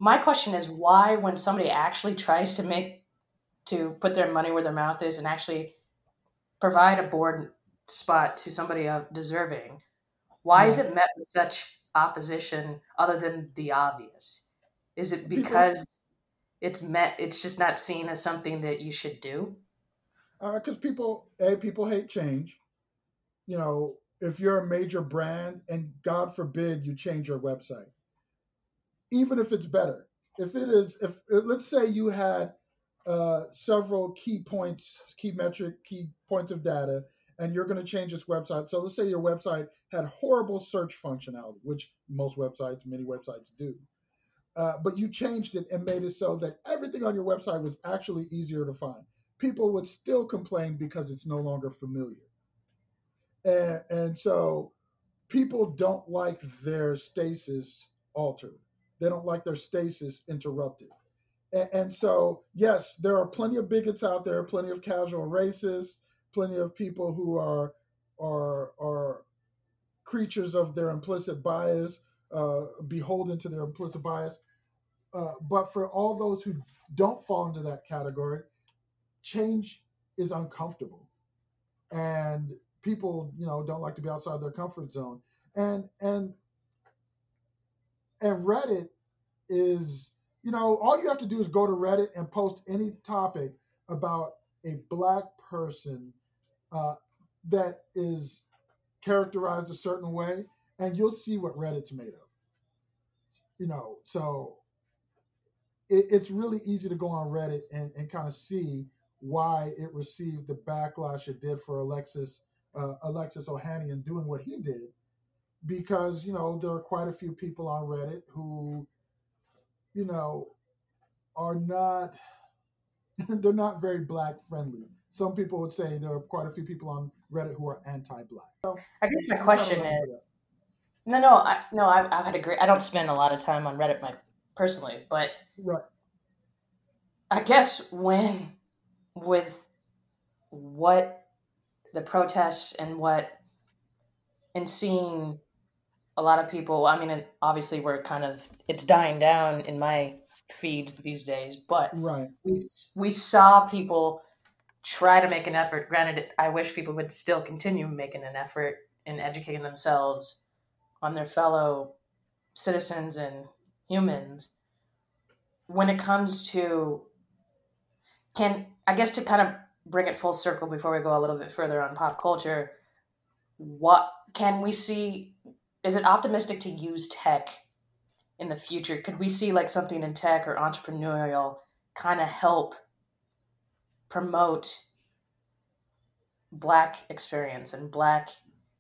Speaker 1: my question is why when somebody actually tries to make to put their money where their mouth is and actually provide a board spot to somebody deserving why is it met with such opposition other than the obvious? Is it because it's met it's just not seen as something that you should do?
Speaker 2: Because uh, people a people hate change. You know if you're a major brand and god forbid you change your website even if it's better. If it is, if let's say you had uh, several key points, key metric, key points of data, and you're going to change this website. So let's say your website had horrible search functionality, which most websites, many websites do. Uh, but you changed it and made it so that everything on your website was actually easier to find. People would still complain because it's no longer familiar. And, and so people don't like their stasis altered. They don't like their stasis interrupted. And, and so, yes, there are plenty of bigots out there, plenty of casual racists, plenty of people who are are are creatures of their implicit bias, uh, beholden to their implicit bias. Uh, but for all those who don't fall into that category, change is uncomfortable, and people, you know, don't like to be outside their comfort zone. And and and Reddit is, you know, all you have to do is go to Reddit and post any topic about a black person uh, that is characterized a certain way, and you'll see what Reddit's made of. You know, so it, it's really easy to go on Reddit and, and kind of see why it received the backlash it did for Alexis uh, Alexis Ohanian doing what he did, because you know there are quite a few people on Reddit who you know, are not they're not very black friendly. Some people would say there are quite a few people on Reddit who are anti-black. So,
Speaker 1: I guess my question is, no, no, I, no. I've, I've had a great. I don't spend a lot of time on Reddit, my personally, but
Speaker 2: right.
Speaker 1: I guess when with what the protests and what and seeing a lot of people i mean obviously we're kind of it's dying down in my feeds these days but
Speaker 2: right.
Speaker 1: we, we saw people try to make an effort. Granted i wish people would still continue making an effort in educating themselves on their fellow citizens and humans. When it comes to can i guess to kind of bring it full circle before we go a little bit further on pop culture what can we see is it optimistic to use tech in the future? Could we see like something in tech or entrepreneurial kind of help promote black experience and black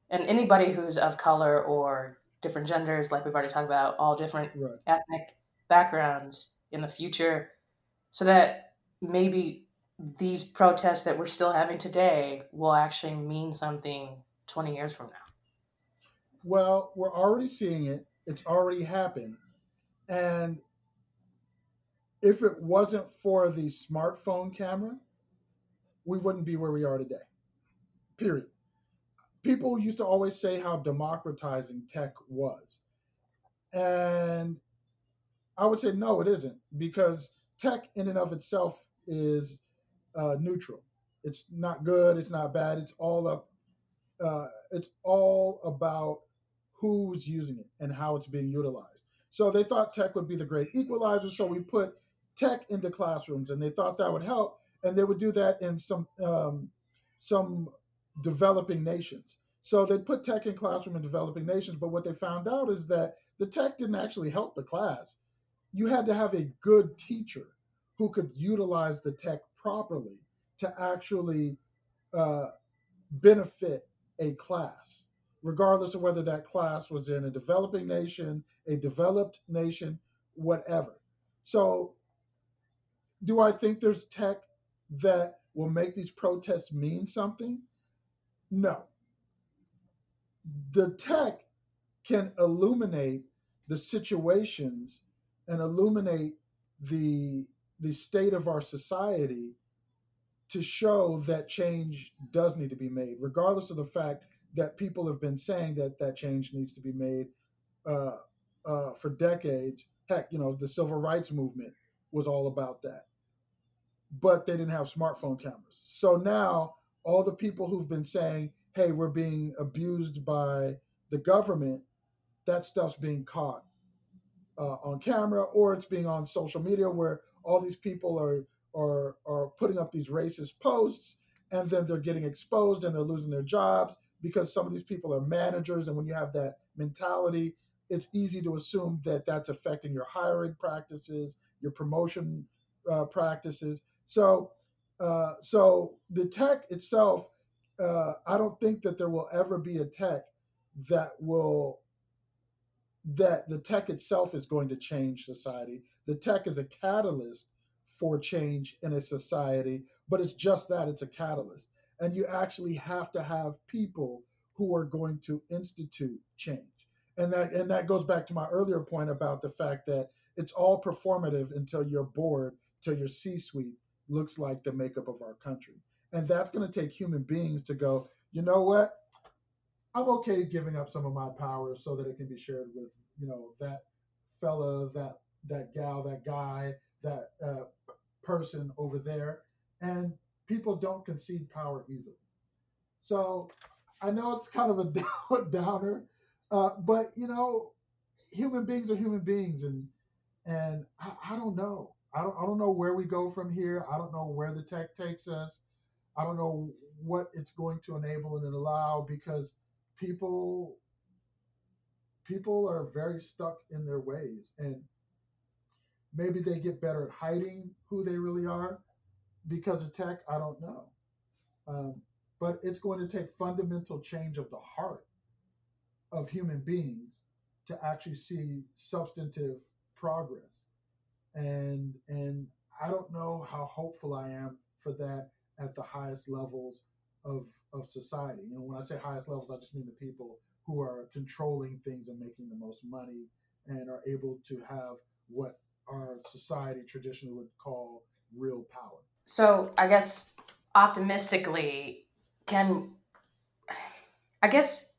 Speaker 1: and anybody who's of color or different genders like we've already talked about all different
Speaker 2: Right.
Speaker 1: ethnic backgrounds in the future so that maybe these protests that we're still having today will actually mean something 20 years from now
Speaker 2: Well, we're already seeing it. It's already happened. And if it wasn't for the smartphone camera, we wouldn't be where we are today. Period. People used to always say how democratizing tech was. And I would say, no, it isn't, because tech in and of itself is uh, neutral. It's not good, it's not bad, it's all up. Uh, it's all about who's using it and how it's being utilized. So they thought tech would be the great equalizer. So we put tech into classrooms, and they thought that would help. And they would do that in some um, some developing nations. So they put tech in classroom in developing nations. But what they found out is that the tech didn't actually help the class. You had to have a good teacher who could utilize the tech properly to actually uh, benefit a class regardless of whether that class was in a developing nation, a developed nation, whatever. So, do I think there's tech that will make these protests mean something? No. The tech can illuminate the situations and illuminate the the state of our society to show that change does need to be made regardless of the fact that people have been saying that that change needs to be made uh, uh, for decades. Heck, you know, the civil rights movement was all about that, but they didn't have smartphone cameras. So now all the people who've been saying, "Hey, we're being abused by the government," that stuff's being caught uh, on camera, or it's being on social media where all these people are are are putting up these racist posts, and then they're getting exposed and they're losing their jobs because some of these people are managers and when you have that mentality it's easy to assume that that's affecting your hiring practices your promotion uh, practices. So uh, so the tech itself uh, i don't think that there will ever be a tech that will that the tech itself is going to change society. The tech is a catalyst for change in a society but it's just that it's a catalyst and you actually have to have people who are going to institute change. And that and that goes back to my earlier point about the fact that it's all performative until your board till your c-suite looks like the makeup of our country. And that's going to take human beings to go you know what? I'm okay giving up some of my power so that it can be shared with you know that fella that that gal that guy that uh, person over there. And people don't concede power easily. So I know it's kind of a downer, uh, but you know, human beings are human beings, and and I, I, don't know. I don't I don't know where we go from here. I don't know where the tech takes us. I don't know what it's going to enable and allow because people people are very stuck in their ways and maybe they get better at hiding who they really are because of tech, I don't know. Um, but it's going to take fundamental change of the heart of human beings to actually see substantive progress. And and I don't know how hopeful I am for that at the highest levels of of society. You know, when I say highest levels, I just mean the people who are controlling things and making the most money and are able to have what our society traditionally would call real power.
Speaker 1: So I guess optimistically, can I guess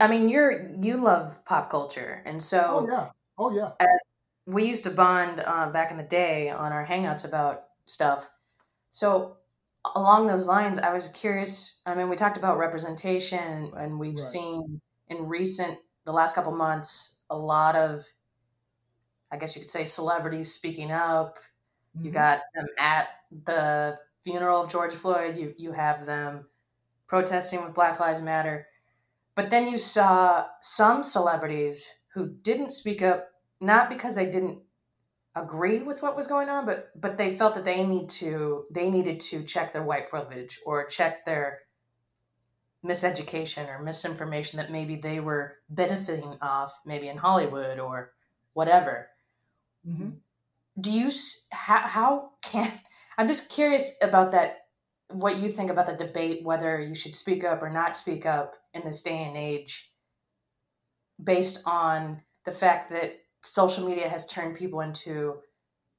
Speaker 1: I mean you're you love pop culture, and so
Speaker 2: oh yeah, oh yeah.
Speaker 1: Uh, we used to bond uh, back in the day on our hangouts about stuff. So along those lines, I was curious. I mean, we talked about representation, and we've right. seen in recent the last couple months a lot of, I guess you could say, celebrities speaking up. Mm-hmm. You got them at the funeral of George Floyd, you you have them protesting with Black Lives Matter. But then you saw some celebrities who didn't speak up not because they didn't agree with what was going on, but but they felt that they need to they needed to check their white privilege or check their miseducation or misinformation that maybe they were benefiting off maybe in Hollywood or whatever. Mm-hmm. Do you how how can I'm just curious about that what you think about the debate whether you should speak up or not speak up in this day and age based on the fact that social media has turned people into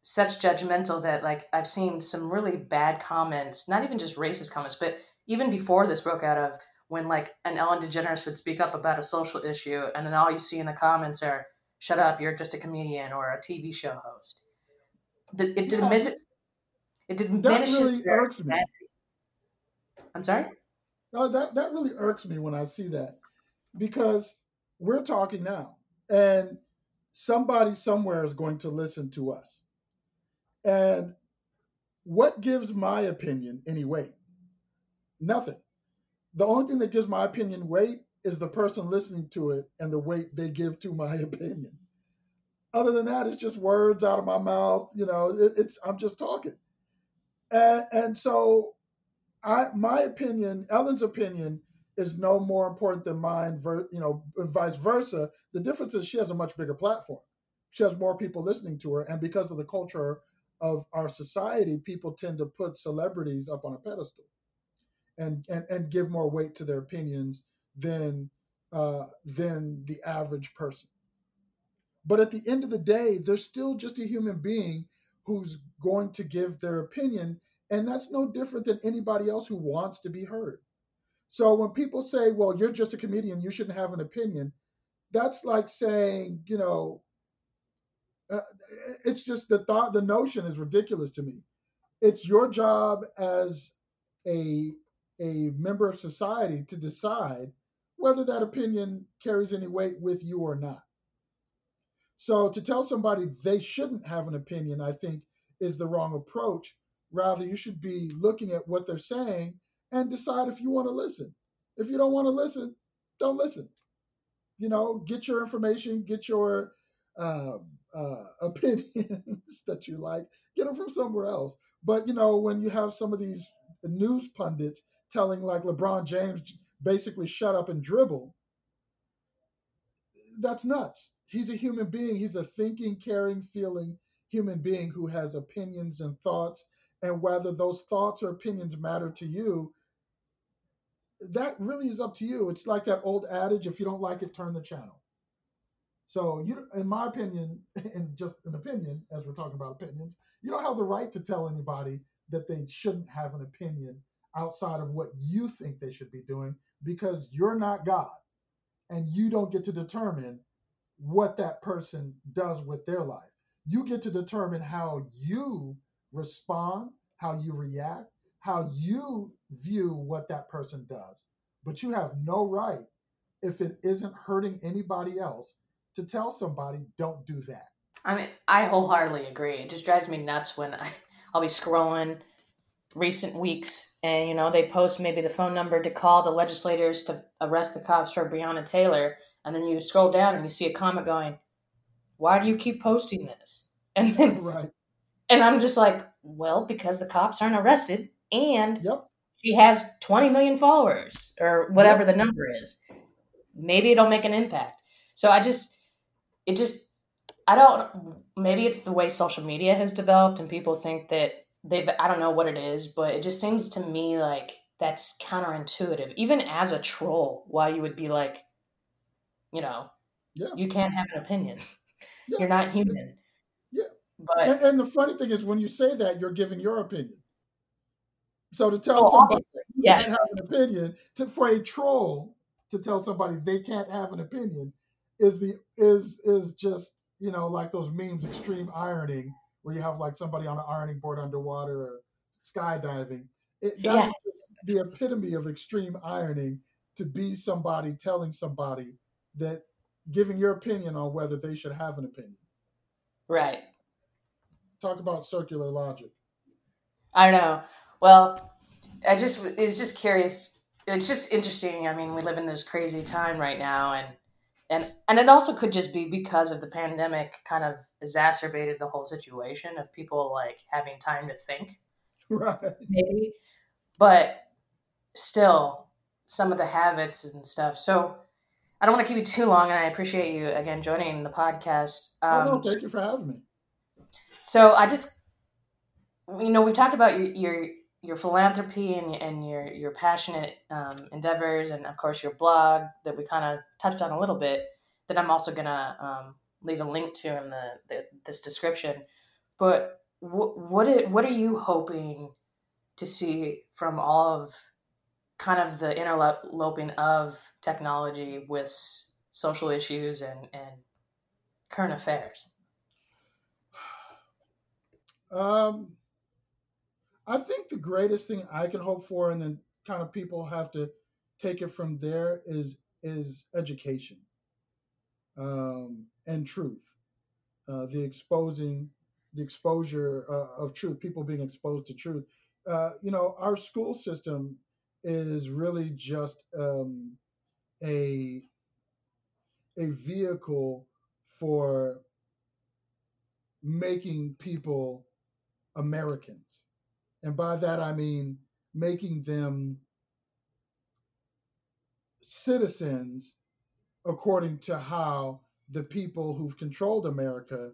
Speaker 1: such judgmental that like I've seen some really bad comments, not even just racist comments, but even before this broke out of when like an Ellen DeGeneres would speak up about a social issue and then all you see in the comments are shut up, you're just a comedian or a TV show host. The, it diminishes it diminishes
Speaker 2: that really irks me.
Speaker 1: I'm sorry?
Speaker 2: No, that, that really irks me when I see that because we're talking now and somebody somewhere is going to listen to us. And what gives my opinion any weight? Nothing. The only thing that gives my opinion weight is the person listening to it and the weight they give to my opinion. Other than that, it's just words out of my mouth. You know, it, it's I'm just talking. And, and so I my opinion, Ellen's opinion, is no more important than mine. Ver, you know, vice versa. The difference is she has a much bigger platform. She has more people listening to her, and because of the culture of our society, people tend to put celebrities up on a pedestal, and and and give more weight to their opinions than uh, than the average person. But at the end of the day, they're still just a human being who's going to give their opinion and that's no different than anybody else who wants to be heard. So when people say, well, you're just a comedian, you shouldn't have an opinion, that's like saying, you know, uh, it's just the thought, the notion is ridiculous to me. It's your job as a a member of society to decide whether that opinion carries any weight with you or not. So to tell somebody they shouldn't have an opinion, I think, is the wrong approach Rather, you should be looking at what they're saying and decide if you want to listen. If you don't want to listen, don't listen. You know, get your information, get your uh, uh, opinions that you like, get them from somewhere else. But you know, when you have some of these news pundits telling like LeBron James basically shut up and dribble, that's nuts. He's a human being. He's a thinking, caring, feeling human being who has opinions and thoughts. And whether those thoughts or opinions matter to you that really is up to you. It's like that old adage if you don't like it turn the channel. So you in my opinion and just an opinion as we're talking about opinions you don't have the right to tell anybody that they shouldn't have an opinion outside of what you think they should be doing because you're not god. And you don't get to determine what that person does with their life you get to determine how you respond, how you react, how you view what that person does. But you have no right, if it isn't hurting anybody else, to tell somebody, don't do that.
Speaker 1: I mean, I wholeheartedly agree. It just drives me nuts when I, I'll be scrolling recent weeks and, you know, they post maybe the phone number to call the legislators to arrest the cops for Breonna Taylor. And then you scroll down and you see a comment going, why do you keep posting this? And then right. And I'm just like, well, because the cops aren't arrested and
Speaker 2: yep.
Speaker 1: she has 20 million followers or whatever yep. the number is. Maybe it'll make an impact. So I just, it just, I don't, maybe it's the way social media has developed and people think that they've, I don't know what it is, but it just seems to me like that's counterintuitive. Even as a troll, why you would be like, you know, yeah. you can't have an opinion. Yeah. You're not human. Yeah.
Speaker 2: But and, and, the funny thing is, when you say that, you're giving your opinion. So to tell oh, somebody yeah. you can't have an opinion, to, for a troll to tell somebody they can't have an opinion, is the is is just you know like those memes, extreme ironing, where you have like somebody on an ironing board underwater or skydiving. It, that's yeah. the epitome of extreme ironing to be somebody telling somebody that giving your opinion on whether they should have an opinion.
Speaker 1: Right
Speaker 2: talk about circular logic.
Speaker 1: I know. Well, I just it's just curious. It's just interesting. I mean, we live in this crazy time right now, and and and it also could just be because of the pandemic kind of exacerbated the whole situation of people like having time to think
Speaker 2: right
Speaker 1: maybe but still some of the habits and stuff so i don't want to keep you too long and i appreciate you again joining the podcast
Speaker 2: um, oh, no, thank you for having me.
Speaker 1: So i just you know we've talked about your your your philanthropy and, and your your passionate um, endeavors and of course your blog that we kind of touched on a little bit that i'm also gonna um, leave a link to in the, the this description. But what what, it, what are you hoping to see from all of kind of the interloping of technology with social issues and, and current affairs
Speaker 2: um I think the greatest thing I can hope for, and then kind of people have to take it from there, is is education um, and truth, uh, the exposing, the exposure uh, of truth, people being exposed to truth. Uh, you know, our school system is really just um, a a vehicle for making people Americans and by that, I mean making them citizens according to how the people who've controlled America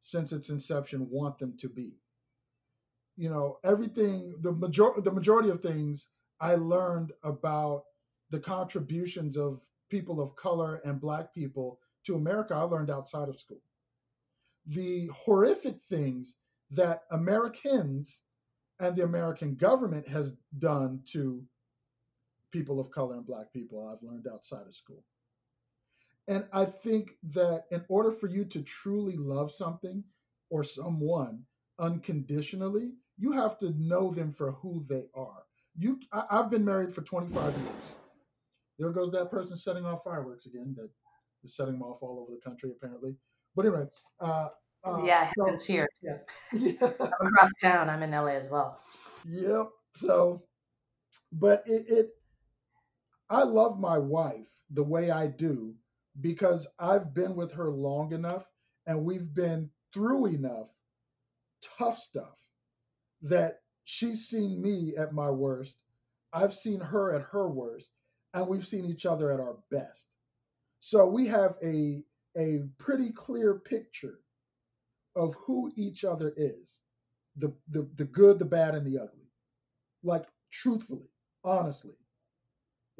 Speaker 2: since its inception want them to be. You know, everything, the major the majority of things I learned about the contributions of people of color and black people to America, I learned outside of school. The horrific things that Americans and the American government has done to people of color and black people I've learned outside of school. And I think that in order for you to truly love something or someone unconditionally, you have to know them for who they are. You, I, have been married for 25 years. There goes that person setting off fireworks again. That is setting them off all over the country, apparently. But anyway, uh,
Speaker 1: uh, yeah, it happens here too. Yeah. across town. I'm in LA as well.
Speaker 2: Yep. So, but it, it, I love my wife the way I do because I've been with her long enough and we've been through enough tough stuff that she's seen me at my worst. I've seen her at her worst, and we've seen each other at our best. So we have a a pretty clear picture of who each other is the, the, the good, the bad, and the ugly. Like, truthfully, honestly,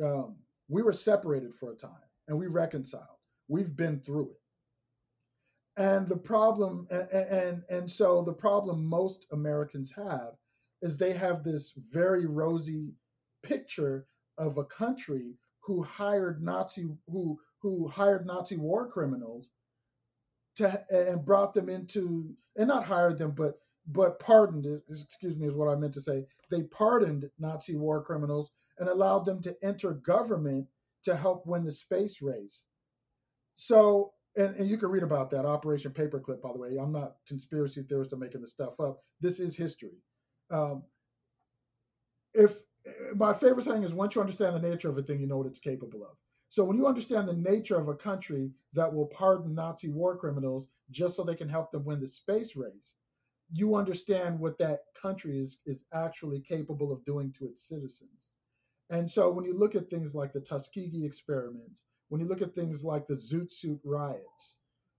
Speaker 2: um, we were separated for a time and we reconciled. We've been through it. And the problem, and, and, and so the problem most Americans have is they have this very rosy picture of a country who hired Nazi who who hired Nazi war criminals to and brought them into and not hired them, but but pardoned. Excuse me, is what I meant to say. They pardoned Nazi war criminals and allowed them to enter government to help win the space race. So, and, and you can read about that Operation Paperclip. By the way, I'm not conspiracy theorist or making this stuff up. This is history. Um, if my favorite saying is, once you understand the nature of a thing, you know what it's capable of. So when you understand the nature of a country that will pardon Nazi war criminals just so they can help them win the space race, you understand what that country is is actually capable of doing to its citizens. And so when you look at things like the Tuskegee experiments, when you look at things like the Zoot Suit riots,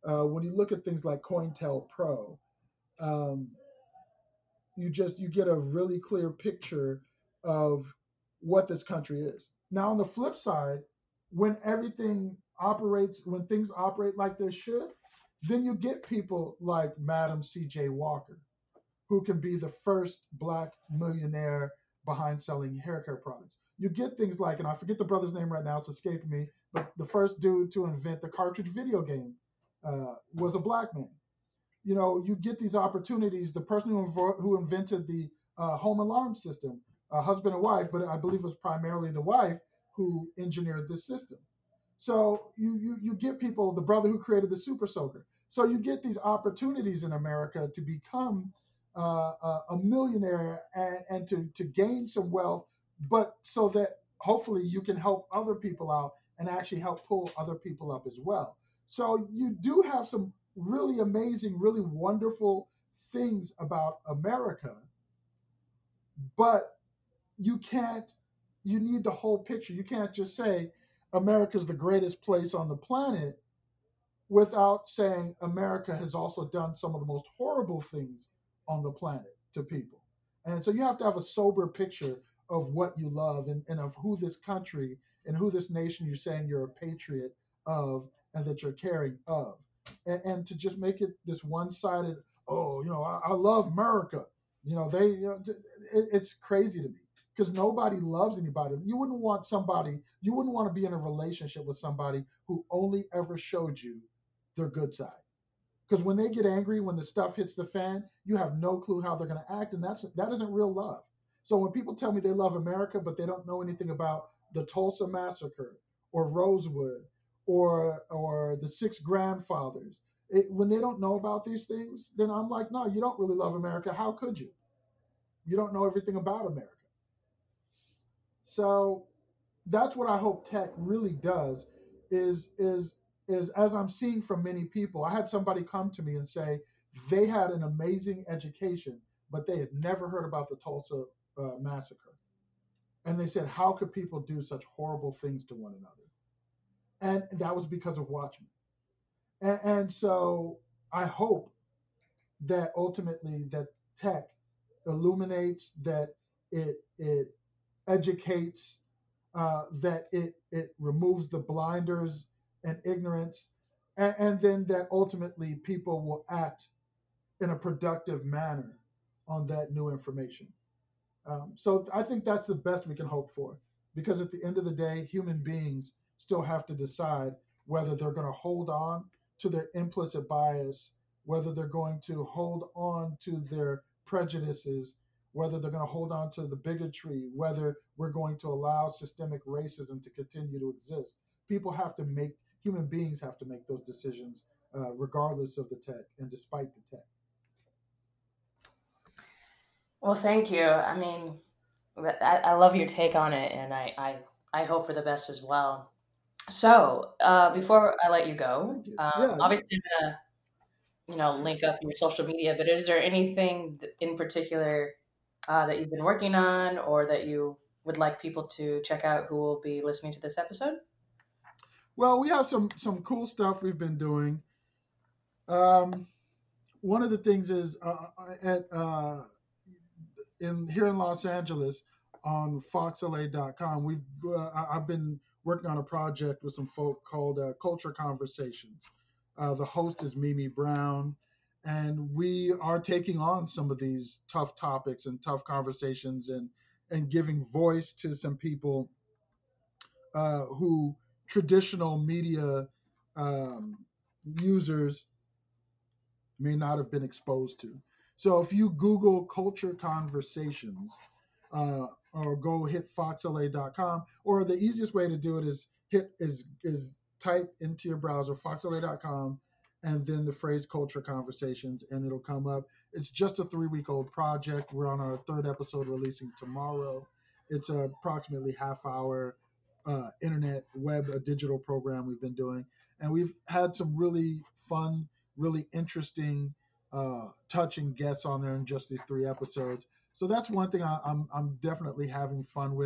Speaker 2: uh, when you look at things like COINTELPRO, um, you just you get a really clear picture of what this country is. Now on the flip side, when everything operates, when things operate like they should, then you get people like Madam C.J. Walker, who can be the first black millionaire behind selling hair care products. You get things like, and I forget the brother's name right now, it's escaping me, but the first dude to invent the cartridge video game uh, was a black man. You know, you get these opportunities. The person who, invo- who invented the uh, home alarm system, uh, husband and wife, but I believe it was primarily the wife, who engineered this system. So you, you you get people, the brother who created the super soaker. So you get these opportunities in America to become uh, a millionaire and, and to to gain some wealth, but so that hopefully you can help other people out and actually help pull other people up as well. So you do have some really amazing, really wonderful things about America, but you can't, you need the whole picture. You can't just say America's the greatest place on the planet without saying America has also done some of the most horrible things on the planet to people. And so you have to have a sober picture of what you love and, and of who this country and who this nation you're saying you're a patriot of and that you're caring of. And, and to just make it this one sided, oh, you know, I, I, love America. You know, they, you know, it, it's crazy to me because nobody loves anybody. You wouldn't want somebody, you wouldn't want to be in a relationship with somebody who only ever showed you their good side. Because when they get angry, when the stuff hits the fan, you have no clue how they're going to act, and that's that isn't real love. So when people tell me they love America, but they don't know anything about the Tulsa massacre or Rosewood or or the six grandfathers, it, when they don't know about these things, then I'm like, no, you don't really love America. How could you? You don't know everything about America. So that's what I hope tech really does is is is as I'm seeing from many people, I had somebody come to me and say they had an amazing education, but they had never heard about the Tulsa uh, massacre. And they said, How could people do such horrible things to one another? And that was because of Watchmen. And, and so I hope that ultimately that tech illuminates, that it it educates, uh, that it it removes the blinders and ignorance, and, and then that ultimately people will act in a productive manner on that new information. Um, so I think that's the best we can hope for, because at the end of the day, human beings still have to decide whether they're going to hold on to their implicit bias, whether they're going to hold on to their prejudices, whether they're going to hold on to the bigotry, whether we're going to allow systemic racism to continue to exist. People have to make human beings have to make those decisions uh, regardless of the tech and despite the tech.
Speaker 1: Well, thank you. I mean, I, I love your take on it, and I, I, I hope for the best as well. So, uh, before I let you go. Um, yeah. obviously I'm gonna, you know, link up your social media. But is there anything in particular uh, that you've been working on, or that you would like people to check out who will be listening to this episode?
Speaker 2: Well, we have some some cool stuff we've been doing. Um, one of the things is uh, uh at uh, in here in Los Angeles on FoxLA.com. We've uh, I've been working on a project with some folk called uh, Culture Conversations. Uh, the host is Mimi Brown, and we are taking on some of these tough topics and tough conversations, and and giving voice to some people who traditional media um, users may not have been exposed to. So if you Google culture conversations uh, or go hit foxla.com, or the easiest way to do it is hit is is type into your browser foxla.com and then the phrase culture conversations and it'll come up. It's just a three week old project. We're on our third episode releasing tomorrow. It's a approximately half hour uh, internet web a digital program we've been doing and we've had some really fun really interesting uh, touching guests on there in just these three episodes so that's one thing I, I'm, I'm definitely having fun with